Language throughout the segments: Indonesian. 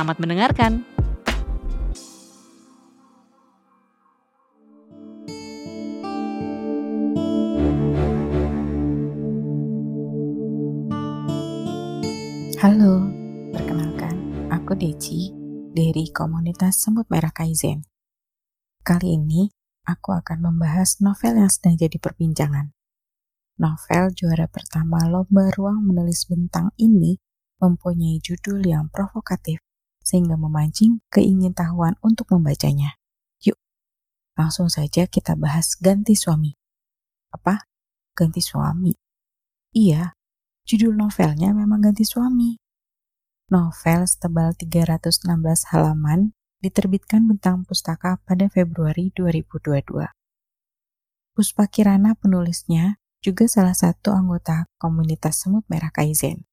Selamat mendengarkan. Halo, perkenalkan, aku Deci dari komunitas Semut Merah Kaizen. Kali ini, aku akan membahas novel yang sedang jadi perbincangan. Novel juara pertama Lomba Ruang Menulis Bentang ini mempunyai judul yang provokatif sehingga memancing keingintahuan untuk membacanya. Yuk, langsung saja kita bahas ganti suami. Apa? Ganti suami? Iya, judul novelnya memang ganti suami. Novel setebal 316 halaman diterbitkan Bentang Pustaka pada Februari 2022. Puspa Kirana penulisnya juga salah satu anggota komunitas Semut Merah Kaizen.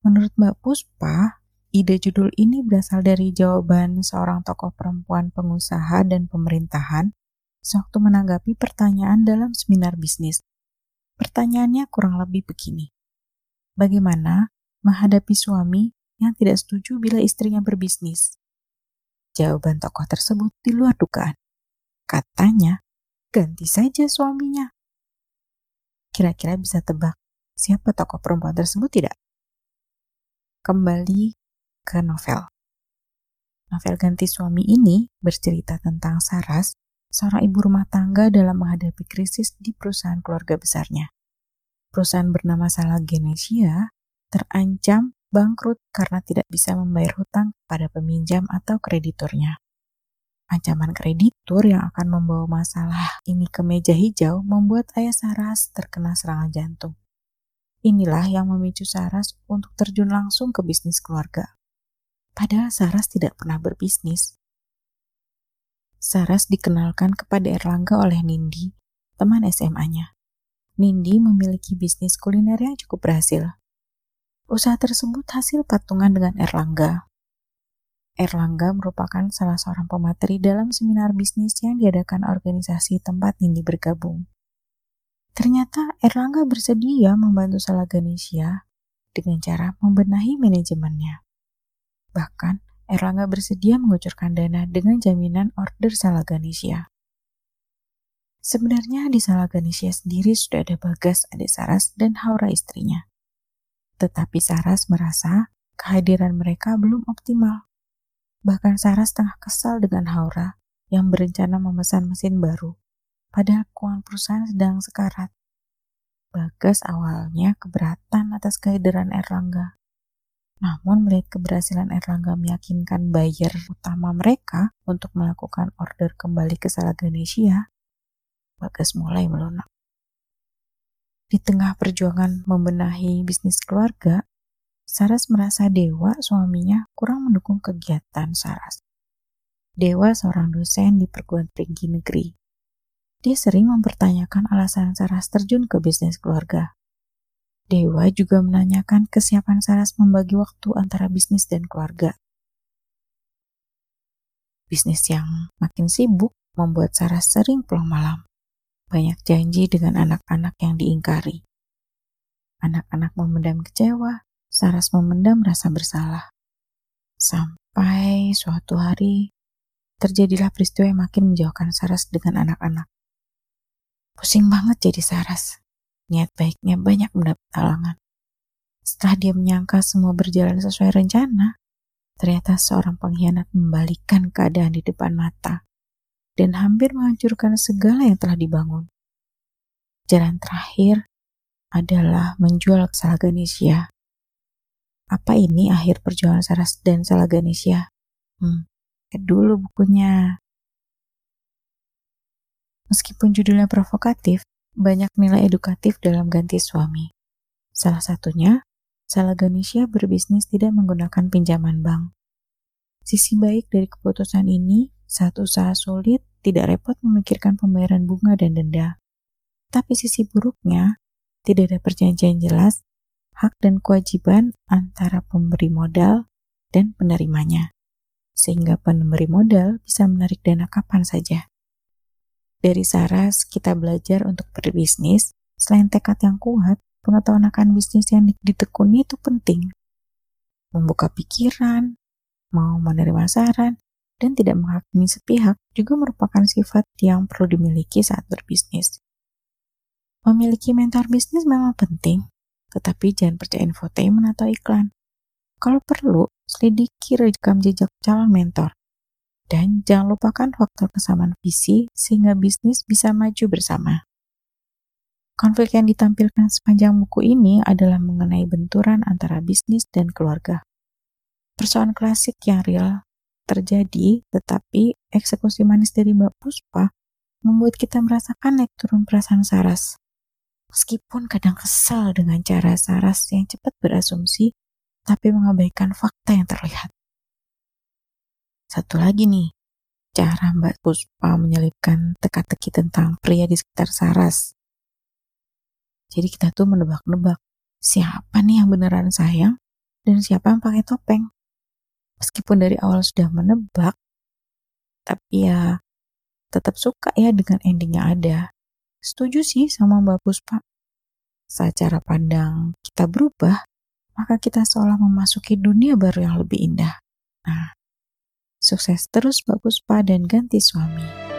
Menurut Mbak Puspa, Ide judul ini berasal dari jawaban seorang tokoh perempuan pengusaha dan pemerintahan sewaktu menanggapi pertanyaan dalam seminar bisnis. Pertanyaannya kurang lebih begini. Bagaimana menghadapi suami yang tidak setuju bila istrinya berbisnis? Jawaban tokoh tersebut di luar dugaan. Katanya, ganti saja suaminya. Kira-kira bisa tebak siapa tokoh perempuan tersebut tidak? Kembali ke novel. Novel ganti suami ini bercerita tentang Saras, seorang ibu rumah tangga dalam menghadapi krisis di perusahaan keluarga besarnya. Perusahaan bernama Salah Genesia terancam bangkrut karena tidak bisa membayar hutang pada peminjam atau krediturnya. Ancaman kreditur yang akan membawa masalah ini ke meja hijau membuat ayah Saras terkena serangan jantung. Inilah yang memicu Saras untuk terjun langsung ke bisnis keluarga. Padahal Saras tidak pernah berbisnis. Saras dikenalkan kepada Erlangga oleh Nindi, teman SMA-nya. Nindi memiliki bisnis kuliner yang cukup berhasil. Usaha tersebut hasil patungan dengan Erlangga. Erlangga merupakan salah seorang pemateri dalam seminar bisnis yang diadakan organisasi tempat Nindi bergabung. Ternyata Erlangga bersedia membantu Salaganesia dengan cara membenahi manajemennya. Bahkan, Erlangga bersedia mengucurkan dana dengan jaminan order Salaganesia. Sebenarnya di Salaganesia sendiri sudah ada Bagas, adik Saras, dan Haura istrinya. Tetapi Saras merasa kehadiran mereka belum optimal. Bahkan Saras tengah kesal dengan Haura yang berencana memesan mesin baru, padahal keuangan perusahaan sedang sekarat. Bagas awalnya keberatan atas kehadiran Erlangga. Namun melihat keberhasilan Erlangga meyakinkan buyer utama mereka untuk melakukan order kembali ke Salaganesia, Bagas mulai melunak. Di tengah perjuangan membenahi bisnis keluarga, Saras merasa Dewa suaminya kurang mendukung kegiatan Saras. Dewa seorang dosen di perguruan tinggi negeri. Dia sering mempertanyakan alasan Saras terjun ke bisnis keluarga. Dewa juga menanyakan kesiapan Saras membagi waktu antara bisnis dan keluarga. Bisnis yang makin sibuk membuat Saras sering pulang malam. Banyak janji dengan anak-anak yang diingkari. Anak-anak memendam kecewa, Saras memendam rasa bersalah. Sampai suatu hari, terjadilah peristiwa yang makin menjauhkan Saras dengan anak-anak. Pusing banget jadi Saras niat baiknya banyak mendapat halangan. Setelah dia menyangka semua berjalan sesuai rencana, ternyata seorang pengkhianat membalikkan keadaan di depan mata dan hampir menghancurkan segala yang telah dibangun. Jalan terakhir adalah menjual Salaganesia. Apa ini akhir perjuangan Saras dan Salaganesia? Hmm, dulu bukunya. Meskipun judulnya provokatif, banyak nilai edukatif dalam ganti suami. Salah satunya, Salaganesia berbisnis tidak menggunakan pinjaman bank. Sisi baik dari keputusan ini, saat usaha sulit, tidak repot memikirkan pembayaran bunga dan denda. Tapi sisi buruknya, tidak ada perjanjian jelas, hak dan kewajiban antara pemberi modal dan penerimanya. Sehingga pemberi modal bisa menarik dana kapan saja. Dari Saras, kita belajar untuk berbisnis, selain tekad yang kuat, pengetahuan akan bisnis yang ditekuni itu penting. Membuka pikiran, mau menerima saran, dan tidak menghakimi sepihak juga merupakan sifat yang perlu dimiliki saat berbisnis. Memiliki mentor bisnis memang penting, tetapi jangan percaya infotainment atau iklan. Kalau perlu, selidiki rekam jejak calon mentor. Dan jangan lupakan faktor kesamaan visi sehingga bisnis bisa maju bersama. Konflik yang ditampilkan sepanjang buku ini adalah mengenai benturan antara bisnis dan keluarga persoalan klasik yang real terjadi, tetapi eksekusi manis dari Mbak Puspa membuat kita merasakan naik turun perasaan Saras. Meskipun kadang kesal dengan cara Saras yang cepat berasumsi, tapi mengabaikan fakta yang terlihat. Satu lagi nih, cara Mbak Puspa menyelipkan teka-teki tentang pria di sekitar Saras. Jadi kita tuh menebak-nebak, siapa nih yang beneran sayang dan siapa yang pakai topeng meskipun dari awal sudah menebak, tapi ya tetap suka ya dengan endingnya ada. Setuju sih sama Mbak Puspa. Saat cara pandang kita berubah, maka kita seolah memasuki dunia baru yang lebih indah. Nah, sukses terus Mbak Puspa dan ganti suami.